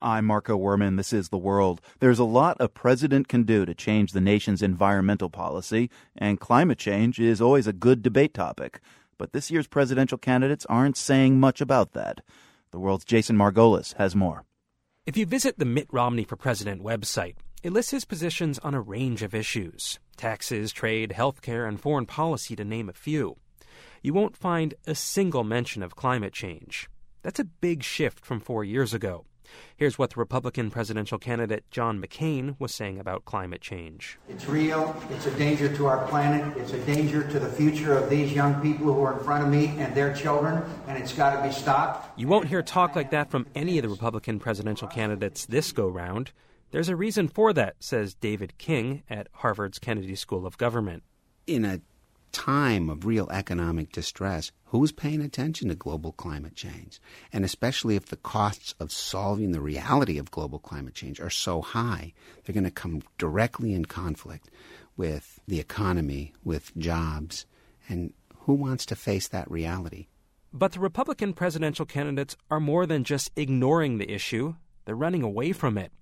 I'm Marco Werman. This is The World. There's a lot a president can do to change the nation's environmental policy, and climate change is always a good debate topic. But this year's presidential candidates aren't saying much about that. The World's Jason Margolis has more. If you visit the Mitt Romney for President website, it lists his positions on a range of issues taxes, trade, healthcare, and foreign policy, to name a few. You won't find a single mention of climate change. That's a big shift from four years ago. Here's what the Republican presidential candidate John McCain was saying about climate change. It's real. It's a danger to our planet. It's a danger to the future of these young people who are in front of me and their children, and it's got to be stopped. You won't hear talk like that from any of the Republican presidential candidates this go round. There's a reason for that, says David King at Harvard's Kennedy School of Government. In a time of real economic distress, who's paying attention to global climate change? And especially if the costs of solving the reality of global climate change are so high, they're going to come directly in conflict with the economy, with jobs. And who wants to face that reality? But the Republican presidential candidates are more than just ignoring the issue, they're running away from it.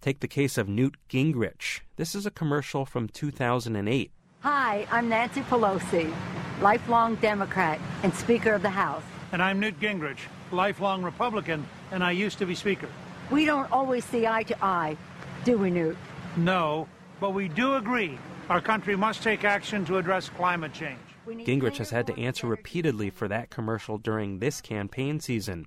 Take the case of Newt Gingrich. This is a commercial from 2008. Hi, I'm Nancy Pelosi, lifelong Democrat and Speaker of the House. And I'm Newt Gingrich, lifelong Republican, and I used to be Speaker. We don't always see eye to eye, do we, Newt? No, but we do agree our country must take action to address climate change. Gingrich has had to answer repeatedly for that commercial during this campaign season.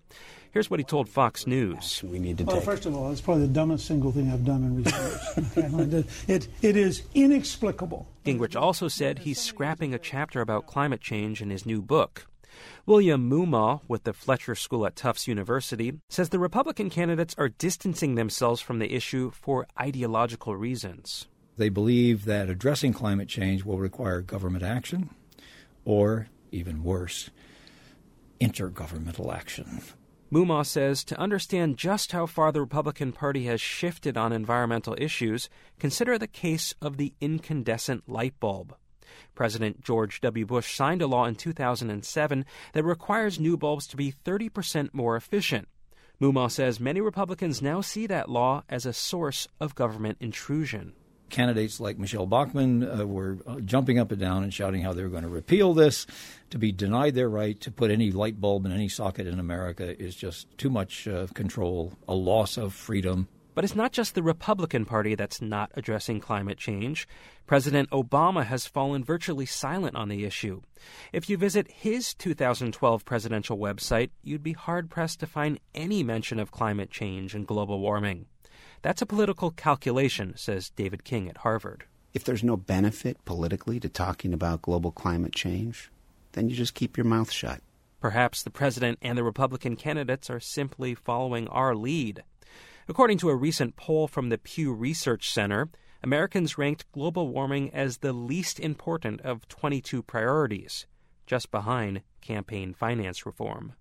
Here's what he told Fox News. We need to well, take. first of all, it's probably the dumbest single thing I've done in recent years. it, it is inexplicable. Gingrich also said he's scrapping a chapter about climate change in his new book. William Moomaw with the Fletcher School at Tufts University says the Republican candidates are distancing themselves from the issue for ideological reasons. They believe that addressing climate change will require government action or, even worse, intergovernmental action. Moomaw says to understand just how far the Republican Party has shifted on environmental issues, consider the case of the incandescent light bulb. President George W. Bush signed a law in 2007 that requires new bulbs to be 30% more efficient. Moomaw says many Republicans now see that law as a source of government intrusion candidates like Michele Bachmann uh, were uh, jumping up and down and shouting how they were going to repeal this. To be denied their right to put any light bulb in any socket in America is just too much uh, control, a loss of freedom. But it's not just the Republican Party that's not addressing climate change. President Obama has fallen virtually silent on the issue. If you visit his 2012 presidential website, you'd be hard pressed to find any mention of climate change and global warming. That's a political calculation, says David King at Harvard. If there's no benefit politically to talking about global climate change, then you just keep your mouth shut. Perhaps the president and the Republican candidates are simply following our lead. According to a recent poll from the Pew Research Center, Americans ranked global warming as the least important of 22 priorities, just behind campaign finance reform.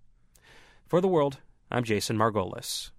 For the world, I'm Jason Margolis.